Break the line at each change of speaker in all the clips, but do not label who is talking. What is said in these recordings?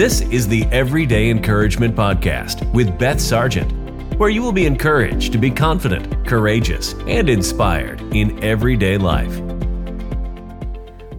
This is the Everyday Encouragement Podcast with Beth Sargent, where you will be encouraged to be confident, courageous, and inspired in everyday life.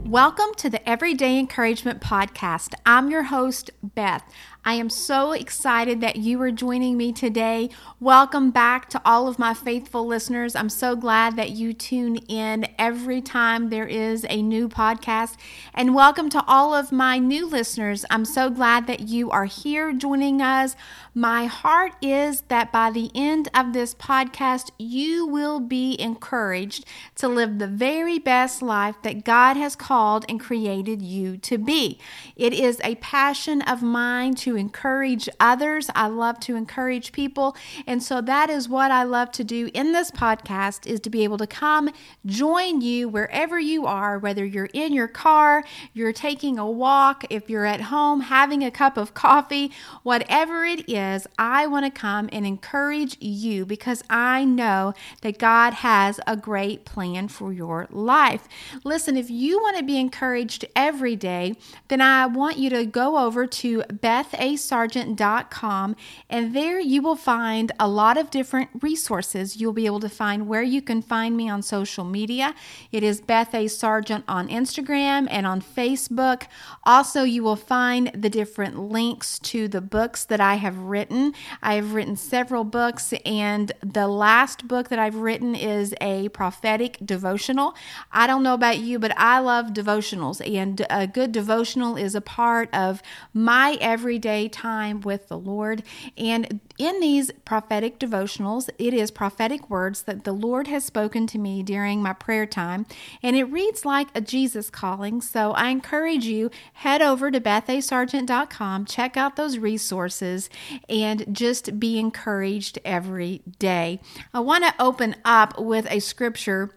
Welcome to the Everyday Encouragement Podcast. I'm your host, Beth. I am so excited that you are joining me today. Welcome back to all of my faithful listeners. I'm so glad that you tune in every time there is a new podcast. And welcome to all of my new listeners. I'm so glad that you are here joining us. My heart is that by the end of this podcast, you will be encouraged to live the very best life that God has called and created you to be. It is a passion of mine to encourage others. I love to encourage people. And so that is what I love to do in this podcast is to be able to come join you wherever you are, whether you're in your car, you're taking a walk, if you're at home having a cup of coffee, whatever it is, I want to come and encourage you because I know that God has a great plan for your life. Listen, if you want to be encouraged every day, then I want you to go over to Beth A basargent.com, and there you will find a lot of different resources. You'll be able to find where you can find me on social media. It is Beth A. Sargent on Instagram and on Facebook. Also, you will find the different links to the books that I have written. I have written several books, and the last book that I've written is a prophetic devotional. I don't know about you, but I love devotionals, and a good devotional is a part of my everyday time with the Lord. And in these prophetic devotionals, it is prophetic words that the Lord has spoken to me during my prayer time. And it reads like a Jesus calling. So I encourage you, head over to bethasargent.com, check out those resources, and just be encouraged every day. I want to open up with a scripture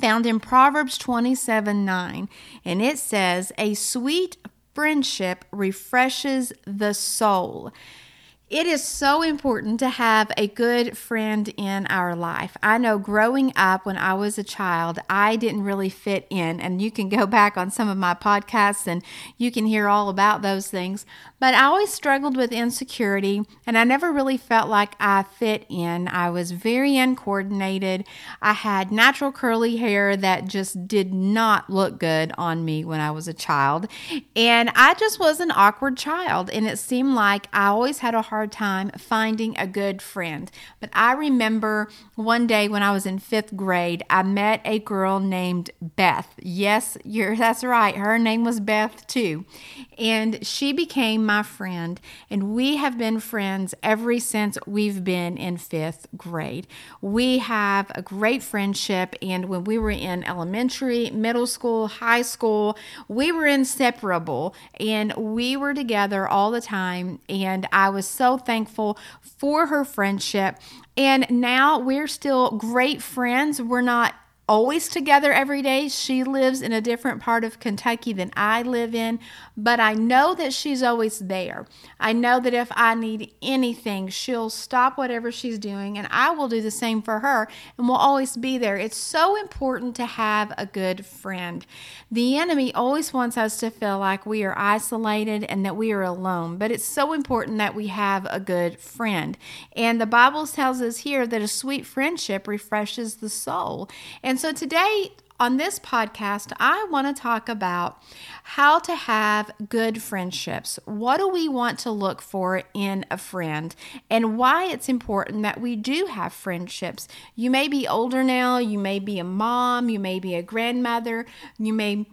found in Proverbs 27 9, and it says, A sweet friendship refreshes the soul. It is so important to have a good friend in our life. I know growing up when I was a child, I didn't really fit in. And you can go back on some of my podcasts and you can hear all about those things. But I always struggled with insecurity and I never really felt like I fit in. I was very uncoordinated. I had natural curly hair that just did not look good on me when I was a child. And I just was an awkward child. And it seemed like I always had a hard time finding a good friend. But I remember one day when I was in fifth grade, I met a girl named Beth. Yes, you're, that's right. Her name was Beth too. And she became my friend, and we have been friends ever since we've been in fifth grade. We have a great friendship, and when we were in elementary, middle school, high school, we were inseparable, and we were together all the time. And I was so thankful for her friendship. And now we're still great friends. We're not always together every day. She lives in a different part of Kentucky than I live in, but I know that she's always there. I know that if I need anything, she'll stop whatever she's doing and I will do the same for her and we'll always be there. It's so important to have a good friend. The enemy always wants us to feel like we are isolated and that we are alone, but it's so important that we have a good friend. And the Bible tells us here that a sweet friendship refreshes the soul. And and so today on this podcast, I want to talk about how to have good friendships. What do we want to look for in a friend and why it's important that we do have friendships? You may be older now, you may be a mom, you may be a grandmother, you may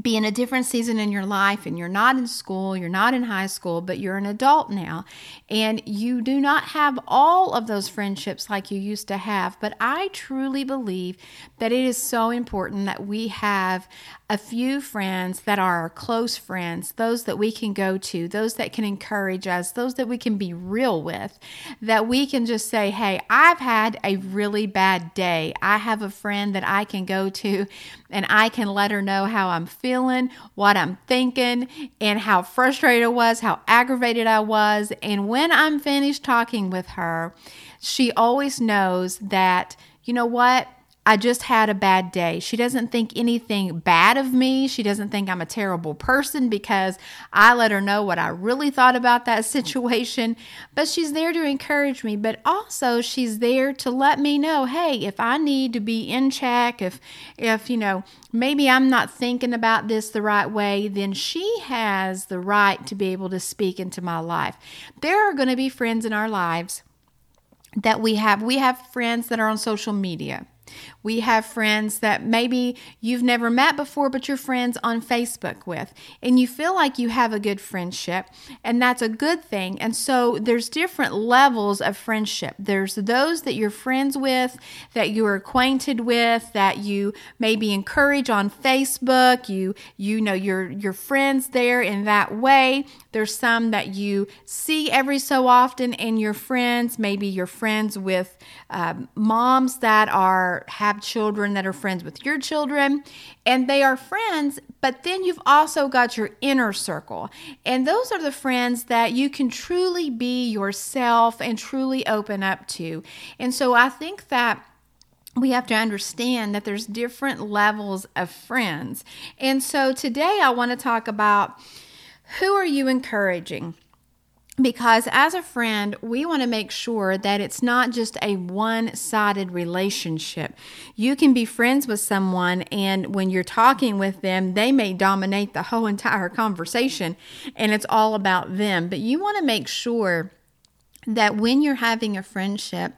be in a different season in your life and you're not in school, you're not in high school, but you're an adult now and you do not have all of those friendships like you used to have. But I truly believe that it is so important that we have a few friends that are our close friends, those that we can go to, those that can encourage us, those that we can be real with, that we can just say, Hey, I've had a really bad day. I have a friend that I can go to and I can let her know how I'm feeling, what I'm thinking, and how frustrated I was, how aggravated I was. And when I'm finished talking with her, she always knows that, you know what? I just had a bad day. She doesn't think anything bad of me. She doesn't think I'm a terrible person because I let her know what I really thought about that situation. But she's there to encourage me, but also she's there to let me know, hey, if I need to be in check, if if you know, maybe I'm not thinking about this the right way, then she has the right to be able to speak into my life. There are going to be friends in our lives that we have. We have friends that are on social media we have friends that maybe you've never met before, but you're friends on Facebook with, and you feel like you have a good friendship, and that's a good thing. And so there's different levels of friendship. There's those that you're friends with, that you're acquainted with, that you maybe encourage on Facebook. You you know you're you're friends there in that way. There's some that you see every so often, and you're friends. Maybe you're friends with uh, moms that are have children that are friends with your children, and they are friends, but then you've also got your inner circle. And those are the friends that you can truly be yourself and truly open up to. And so I think that we have to understand that there's different levels of friends. And so today I want to talk about who are you encouraging? Because as a friend, we want to make sure that it's not just a one sided relationship. You can be friends with someone, and when you're talking with them, they may dominate the whole entire conversation and it's all about them. But you want to make sure that when you're having a friendship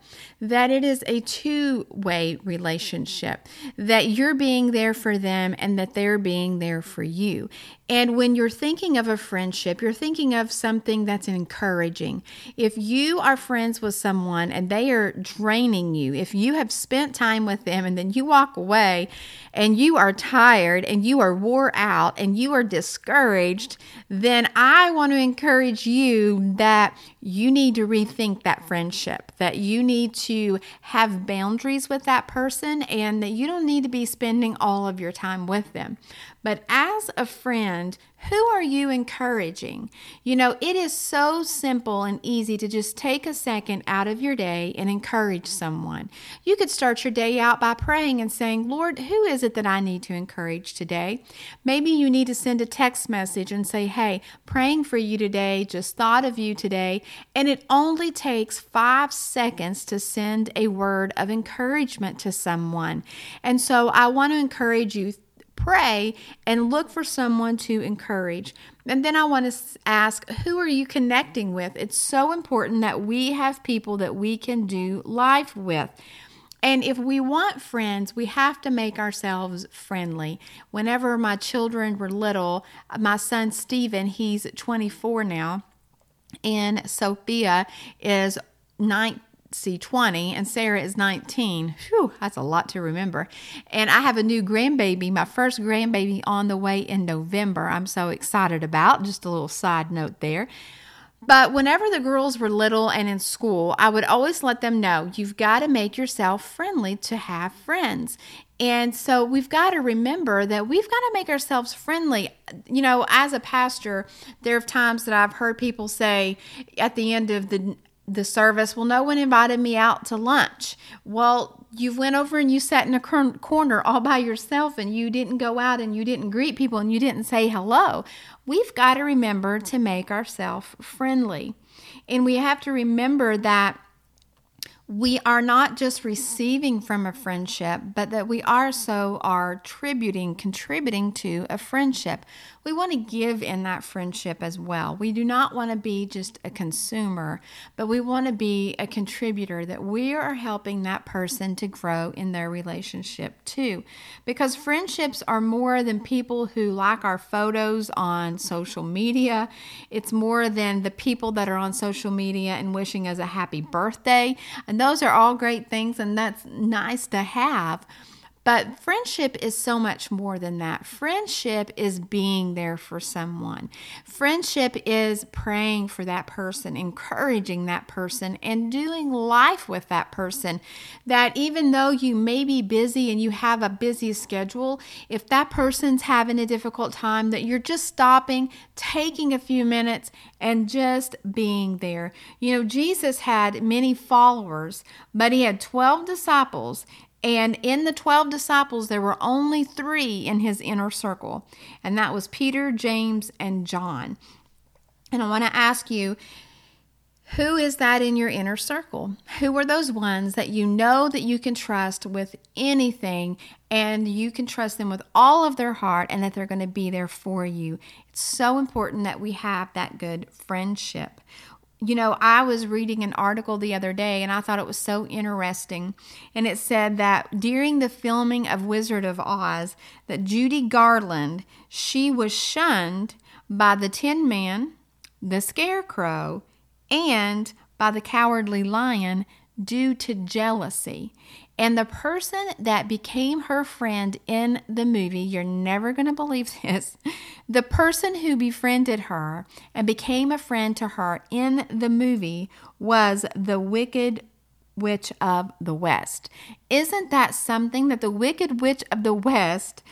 that it is a two-way relationship that you're being there for them and that they're being there for you. And when you're thinking of a friendship you're thinking of something that's encouraging. If you are friends with someone and they are draining you if you have spent time with them and then you walk away and you are tired and you are wore out and you are discouraged then i want to encourage you that you need to rethink that friendship, that you need to have boundaries with that person, and that you don't need to be spending all of your time with them. But as a friend, who are you encouraging? You know, it is so simple and easy to just take a second out of your day and encourage someone. You could start your day out by praying and saying, Lord, who is it that I need to encourage today? Maybe you need to send a text message and say, Hey, praying for you today, just thought of you today. And it only takes five seconds to send a word of encouragement to someone. And so I want to encourage you pray and look for someone to encourage. And then I want to ask, who are you connecting with? It's so important that we have people that we can do life with. And if we want friends, we have to make ourselves friendly. Whenever my children were little, my son Stephen, he's 24 now, and Sophia is 19 see 20 and Sarah is 19. Whew, that's a lot to remember. And I have a new grandbaby, my first grandbaby on the way in November. I'm so excited about. Just a little side note there. But whenever the girls were little and in school, I would always let them know you've got to make yourself friendly to have friends. And so we've got to remember that we've got to make ourselves friendly. You know, as a pastor, there are times that I've heard people say at the end of the the service, well, no one invited me out to lunch. Well, you went over and you sat in a corner all by yourself and you didn't go out and you didn't greet people and you didn't say hello. We've got to remember to make ourselves friendly. And we have to remember that we are not just receiving from a friendship, but that we also are tributing, contributing to a friendship. We want to give in that friendship as well. We do not want to be just a consumer, but we want to be a contributor that we are helping that person to grow in their relationship too. Because friendships are more than people who like our photos on social media, it's more than the people that are on social media and wishing us a happy birthday and those are all great things, and that's nice to have. But friendship is so much more than that. Friendship is being there for someone. Friendship is praying for that person, encouraging that person, and doing life with that person. That even though you may be busy and you have a busy schedule, if that person's having a difficult time, that you're just stopping, taking a few minutes, and just being there. You know, Jesus had many followers, but he had 12 disciples And in the 12 disciples, there were only three in his inner circle, and that was Peter, James, and John. And I want to ask you, who is that in your inner circle? Who are those ones that you know that you can trust with anything and you can trust them with all of their heart and that they're going to be there for you? It's so important that we have that good friendship. You know, I was reading an article the other day and I thought it was so interesting. And it said that during the filming of Wizard of Oz, that Judy Garland, she was shunned by the Tin Man, the Scarecrow, and by the Cowardly Lion due to jealousy. And the person that became her friend in the movie, you're never going to believe this, the person who befriended her and became a friend to her in the movie was the Wicked Witch of the West. Isn't that something that the Wicked Witch of the West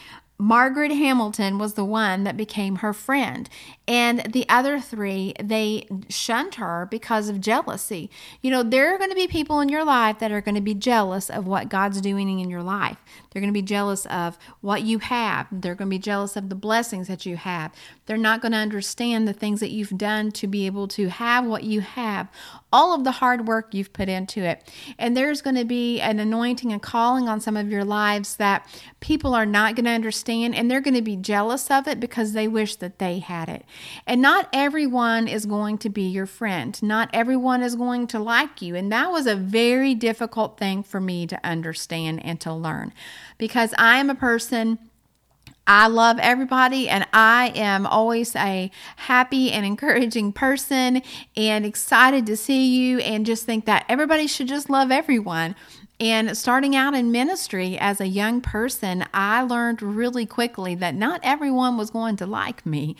Margaret Hamilton was the one that became her friend. And the other three, they shunned her because of jealousy. You know, there are going to be people in your life that are going to be jealous of what God's doing in your life. They're going to be jealous of what you have. They're going to be jealous of the blessings that you have. They're not going to understand the things that you've done to be able to have what you have, all of the hard work you've put into it. And there's going to be an anointing and calling on some of your lives that people are not going to understand and they're going to be jealous of it because they wish that they had it. And not everyone is going to be your friend. Not everyone is going to like you. And that was a very difficult thing for me to understand and to learn because I am a person. I love everybody and I am always a happy and encouraging person and excited to see you and just think that everybody should just love everyone. And starting out in ministry as a young person, I learned really quickly that not everyone was going to like me.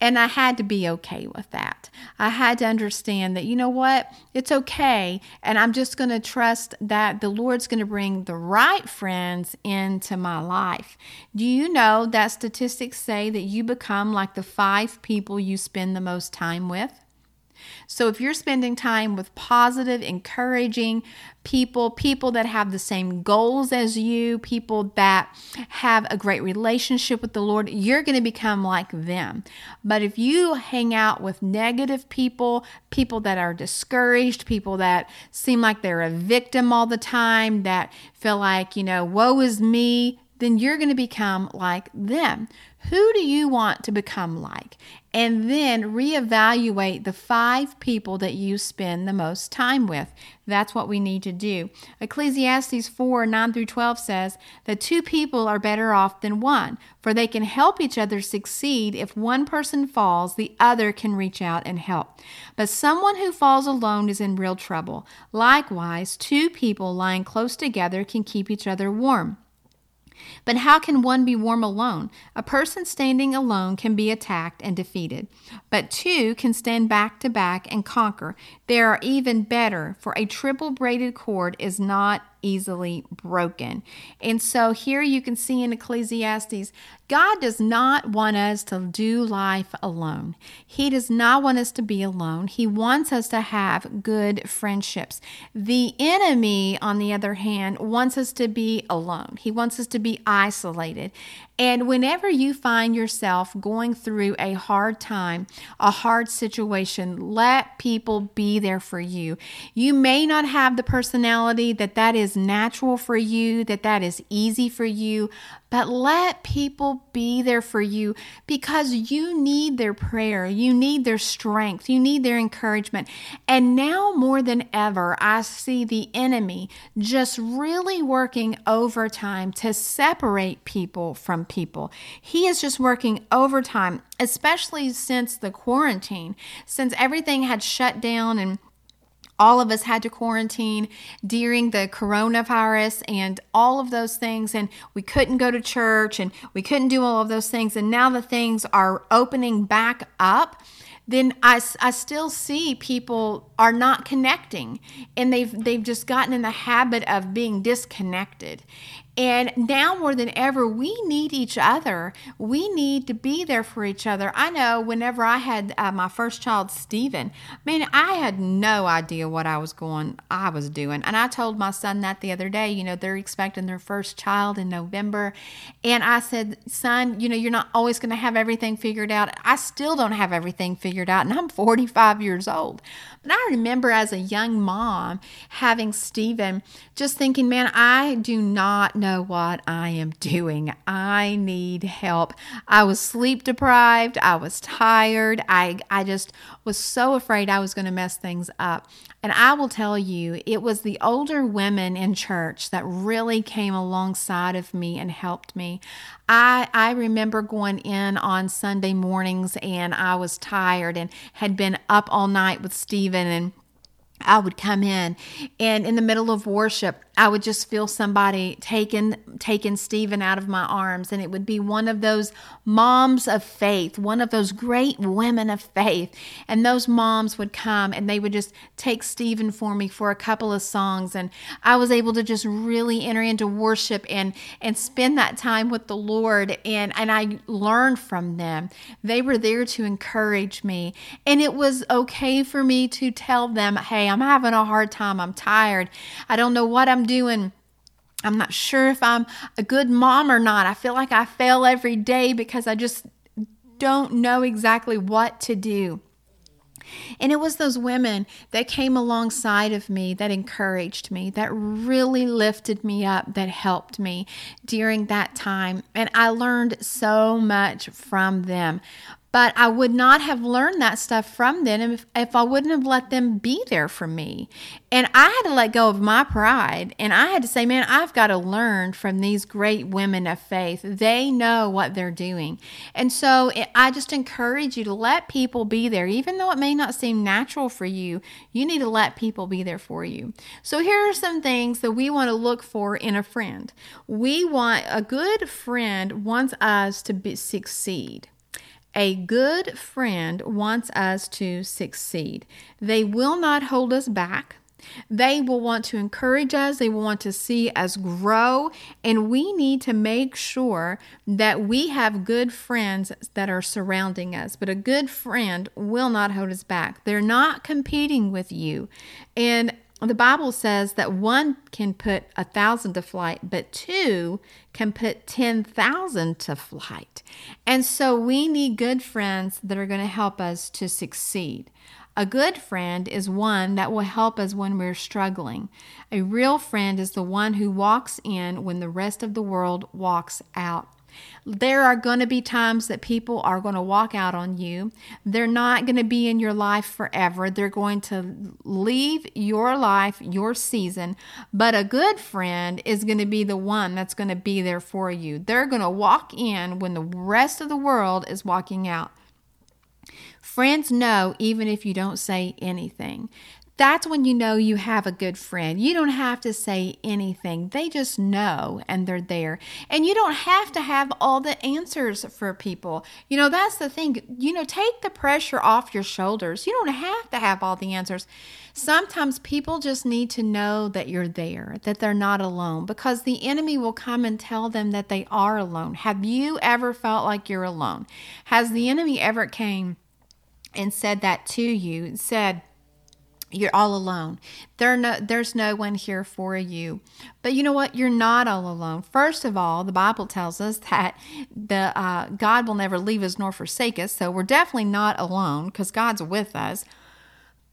And I had to be okay with that. I had to understand that, you know what, it's okay. And I'm just going to trust that the Lord's going to bring the right friends into my life. Do you know that statistics say that you become like the five people you spend the most time with? So if you're spending time with positive, encouraging people, people that have the same goals as you, people that have a great relationship with the Lord, you're going to become like them. But if you hang out with negative people, people that are discouraged, people that seem like they're a victim all the time, that feel like, you know, woe is me, then you're going to become like them. Who do you want to become like? And then reevaluate the five people that you spend the most time with. That's what we need to do. Ecclesiastes 4 9 through 12 says that two people are better off than one, for they can help each other succeed. If one person falls, the other can reach out and help. But someone who falls alone is in real trouble. Likewise, two people lying close together can keep each other warm. But how can one be warm alone? A person standing alone can be attacked and defeated, but two can stand back to back and conquer. They are even better, for a triple braided cord is not easily broken. And so here you can see in Ecclesiastes, God does not want us to do life alone. He does not want us to be alone. He wants us to have good friendships. The enemy, on the other hand, wants us to be alone. He wants us to be isolated. And whenever you find yourself going through a hard time, a hard situation, let people be there for you. You may not have the personality that that is natural for you, that that is easy for you, but let people be there for you because you need their prayer, you need their strength, you need their encouragement. And now more than ever, I see the enemy just really working overtime to separate people from people. He is just working overtime, especially since the quarantine, since everything had shut down and all of us had to quarantine during the coronavirus and all of those things and we couldn't go to church and we couldn't do all of those things. And now the things are opening back up then I, I still see people are not connecting and they've they've just gotten in the habit of being disconnected And now more than ever, we need each other. We need to be there for each other. I know whenever I had uh, my first child, Stephen, man, I had no idea what I was going, I was doing. And I told my son that the other day, you know, they're expecting their first child in November. And I said, son, you know, you're not always going to have everything figured out. I still don't have everything figured out, and I'm 45 years old. But I remember as a young mom having Stephen just thinking, man, I do not know what I am doing. I need help. I was sleep deprived. I was tired. I, I just was so afraid I was going to mess things up. And I will tell you, it was the older women in church that really came alongside of me and helped me. I, I remember going in on Sunday mornings and I was tired and had been up all night with Stephen and I would come in and in the middle of worship, I would just feel somebody taking taking Stephen out of my arms and it would be one of those moms of faith, one of those great women of faith. And those moms would come and they would just take Stephen for me for a couple of songs and I was able to just really enter into worship and and spend that time with the Lord and and I learned from them. They were there to encourage me and it was okay for me to tell them, "Hey, I'm having a hard time. I'm tired. I don't know what I'm doing. I'm not sure if I'm a good mom or not. I feel like I fail every day because I just don't know exactly what to do. And it was those women that came alongside of me, that encouraged me, that really lifted me up, that helped me during that time. And I learned so much from them. But I would not have learned that stuff from them if, if I wouldn't have let them be there for me. And I had to let go of my pride. And I had to say, man, I've got to learn from these great women of faith. They know what they're doing. And so eh, I just encourage you to let people be there. Even though it may not seem natural for you, you need to let people be there for you. So here are some things that we want to look for in a friend. We want a good friend wants us to be, succeed. A good friend wants us to succeed. They will not hold us back. They will want to encourage us. They will want to see us grow. And we need to make sure that we have good friends that are surrounding us. But a good friend will not hold us back. They're not competing with you. And the Bible says that one can put a thousand to flight, but two can put 10,000 to flight. And so we need good friends that are going to help us to succeed. A good friend is one that will help us when we're struggling. A real friend is the one who walks in when the rest of the world walks out. There are going to be times that people are going to walk out on you. They're not going to be in your life forever. They're going to leave your life, your season. But a good friend is going to be the one that's going to be there for you. They're going to walk in when the rest of the world is walking out. Friends know even if you don't say anything. That's when you know you have a good friend. You don't have to say anything. They just know and they're there. And you don't have to have all the answers for people. You know, that's the thing. You know, take the pressure off your shoulders. You don't have to have all the answers. Sometimes people just need to know that you're there, that they're not alone, because the enemy will come and tell them that they are alone. Have you ever felt like you're alone? Has the enemy ever came and said that to you? Said, you're all alone. There no, there's no one here for you. But you know what? You're not all alone. First of all, the Bible tells us that the uh, God will never leave us nor forsake us. So we're definitely not alone because God's with us.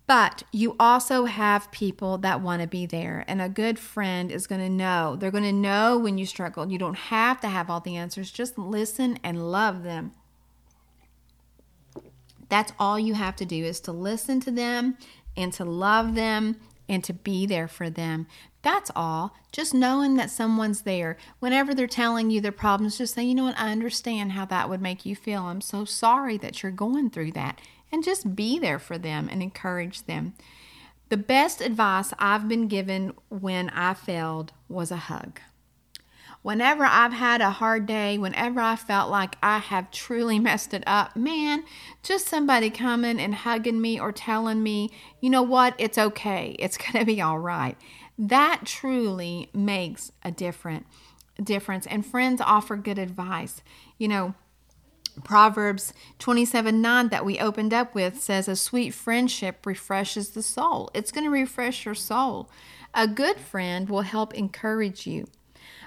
But you also have people that want to be there. And a good friend is going to know. They're going to know when you struggle. You don't have to have all the answers. Just listen and love them. That's all you have to do is to listen to them and to love them and to be there for them. That's all. Just knowing that someone's there. Whenever they're telling you their problems, just say, you know what, I understand how that would make you feel. I'm so sorry that you're going through that. And just be there for them and encourage them. The best advice I've been given when I failed was a hug. Whenever I've had a hard day, whenever I felt like I have truly messed it up, man, just somebody coming and hugging me or telling me, you know what, it's okay, it's going to be all right. That truly makes a difference. difference, and friends offer good advice. You know, Proverbs 27 9 that we opened up with says, A sweet friendship refreshes the soul. It's going to refresh your soul. A good friend will help encourage you.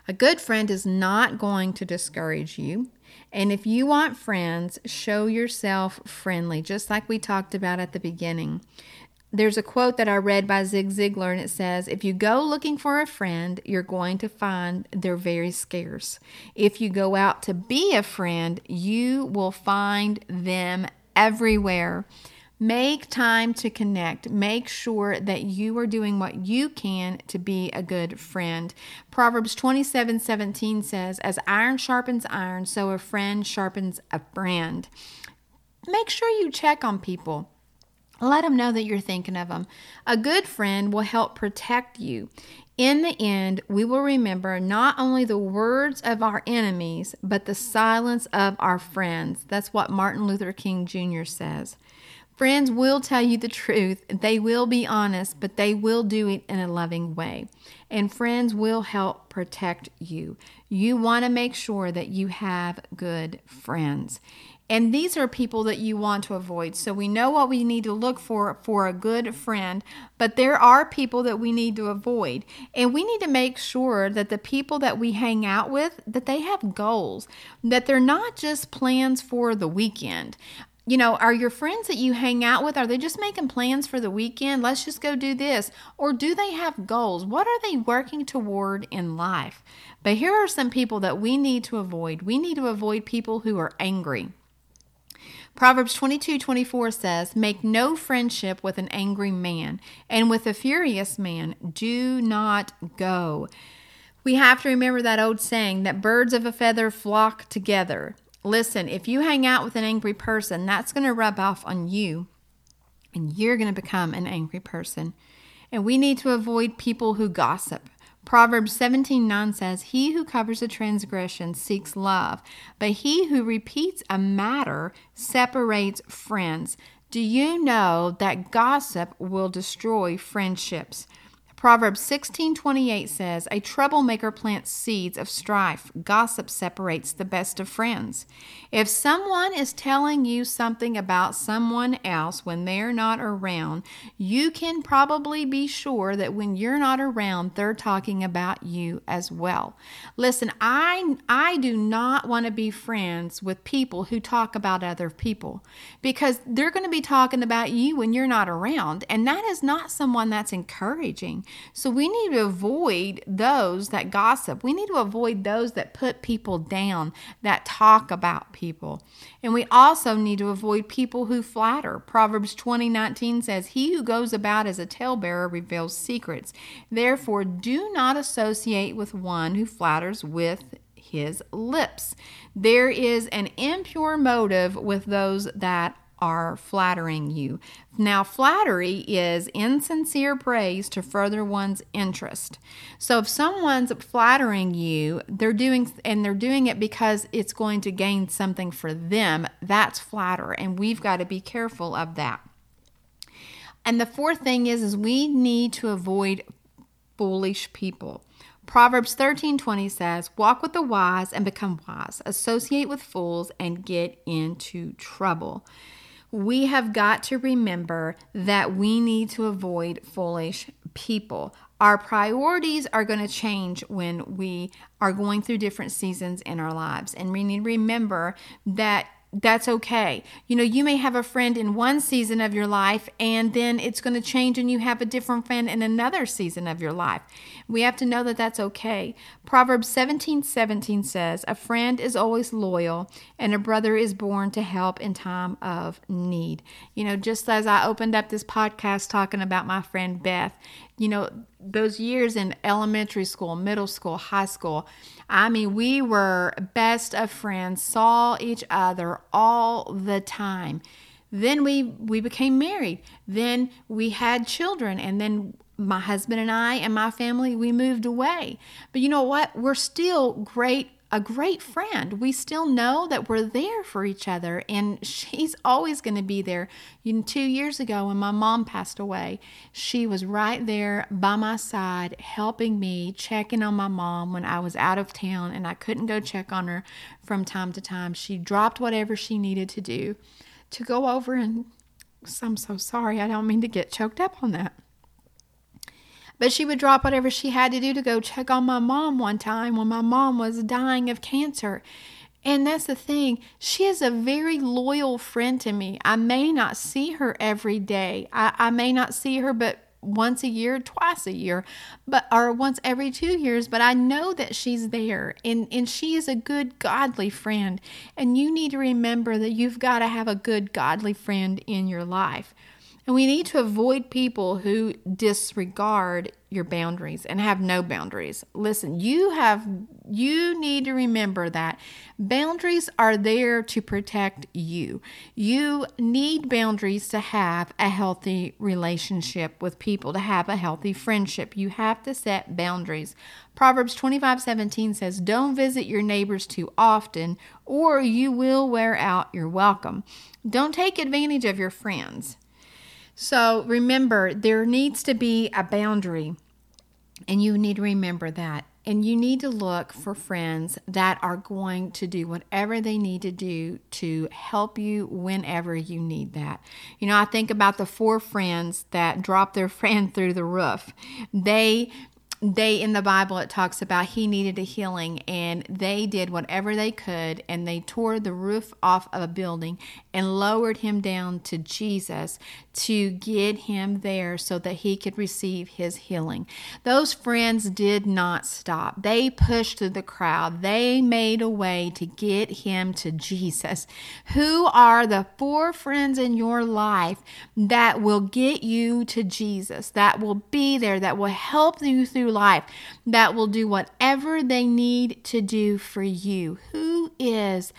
A good friend is not going to discourage you. And if you want friends, show yourself friendly, just like we talked about at the beginning. There's a quote that I read by Zig Ziglar, and it says, If you go looking for a friend, you're going to find they're very scarce. If you go out to be a friend, you will find them everywhere. Make time to connect. Make sure that you are doing what you can to be a good friend. Proverbs 27 17 says, As iron sharpens iron, so a friend sharpens a friend. Make sure you check on people. Let them know that you're thinking of them. A good friend will help protect you. In the end, we will remember not only the words of our enemies, but the silence of our friends. That's what Martin Luther King Jr. says. Friends will tell you the truth. They will be honest, but they will do it in a loving way. And friends will help protect you. You want to make sure that you have good friends. And these are people that you want to avoid. So we know what we need to look for for a good friend, but there are people that we need to avoid. And we need to make sure that the people that we hang out with that they have goals, that they're not just plans for the weekend you know, are your friends that you hang out with, are they just making plans for the weekend? Let's just go do this. Or do they have goals? What are they working toward in life? But here are some people that we need to avoid. We need to avoid people who are angry. Proverbs 22 24 says, Make no friendship with an angry man, and with a furious man do not go. We have to remember that old saying that birds of a feather flock together. Listen, if you hang out with an angry person, that's going to rub off on you and you're going to become an angry person. And we need to avoid people who gossip. Proverbs 17 9 says, He who covers a transgression seeks love, but he who repeats a matter separates friends. Do you know that gossip will destroy friendships? Proverbs 16:28 says, "A troublemaker plants seeds of strife. Gossip separates the best of friends." If someone is telling you something about someone else when they're not around, you can probably be sure that when you're not around, they're talking about you as well. Listen, I I do not want to be friends with people who talk about other people because they're going to be talking about you when you're not around, and that is not someone that's encouraging. So we need to avoid those that gossip. We need to avoid those that put people down, that talk about people. And we also need to avoid people who flatter. Proverbs 20 19 says, He who goes about as a talebearer reveals secrets. Therefore, do not associate with one who flatters with his lips. There is an impure motive with those that are flattering you. Now, flattery is insincere praise to further one's interest. So, if someone's flattering you, they're doing and they're doing it because it's going to gain something for them. That's flatter, and we've got to be careful of that. And the fourth thing is, is we need to avoid foolish people. Proverbs 13:20 says, "Walk with the wise and become wise. Associate with fools and get into trouble." We have got to remember that we need to avoid foolish people. Our priorities are going to change when we are going through different seasons in our lives. And we need to remember that that's okay. You know, you may have a friend in one season of your life, and then it's going to change, and you have a different friend in another season of your life. We have to know that that's okay. Proverbs 17 17 says, A friend is always loyal, and a brother is born to help in time of need. You know, just as I opened up this podcast talking about my friend Beth, you know, those years in elementary school, middle school, high school, I mean, we were best of friends, saw each other all the time. Then we we became married. Then we had children and then my husband and I and my family we moved away. But you know what? We're still great a great friend. We still know that we're there for each other, and she's always going to be there. You know, two years ago, when my mom passed away, she was right there by my side, helping me, checking on my mom when I was out of town and I couldn't go check on her from time to time. She dropped whatever she needed to do to go over and I'm so sorry. I don't mean to get choked up on that. But she would drop whatever she had to do to go check on my mom one time when my mom was dying of cancer. And that's the thing. She is a very loyal friend to me. I may not see her every day. I, I may not see her but once a year, twice a year, but or once every two years, but I know that she's there and, and she is a good godly friend. And you need to remember that you've got to have a good godly friend in your life. And we need to avoid people who disregard your boundaries and have no boundaries. Listen, you have you need to remember that boundaries are there to protect you. You need boundaries to have a healthy relationship with people, to have a healthy friendship. You have to set boundaries. Proverbs 25:17 says, "Don't visit your neighbors too often, or you will wear out your welcome." Don't take advantage of your friends. So remember, there needs to be a boundary, and you need to remember that. And you need to look for friends that are going to do whatever they need to do to help you whenever you need that. You know, I think about the four friends that dropped their friend through the roof. They they in the Bible it talks about he needed a healing and they did whatever they could and they tore the roof off of a building and lowered him down to Jesus to get him there so that he could receive his healing. Those friends did not stop. They pushed through the crowd. They made a way to get him to Jesus. Who are the four friends in your life that will get you to Jesus, that will be there, that will help you through life, that will do whatever they need to do for you? Who is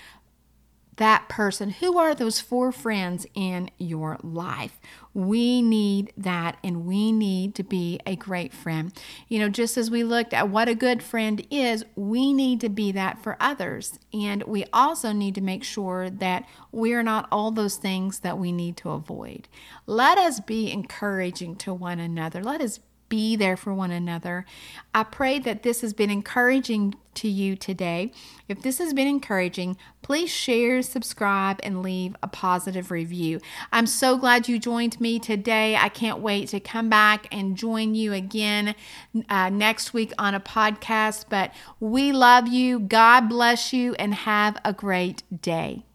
that person? Who are those four friends in your life? We need that and we need to be a great friend. You know, just as we looked at what a good friend is, we need to be that for others. And we also need to make sure that we are not all those things that we need to avoid. Let us be encouraging to one another. Let us be there for one another. I pray that this has been encouraging to you today. If this has been encouraging, please share, subscribe, and leave a positive review. I'm so glad you joined me today. I can't wait to come back and join you again uh, next week on a podcast. But we love you. God bless you, and have a great day.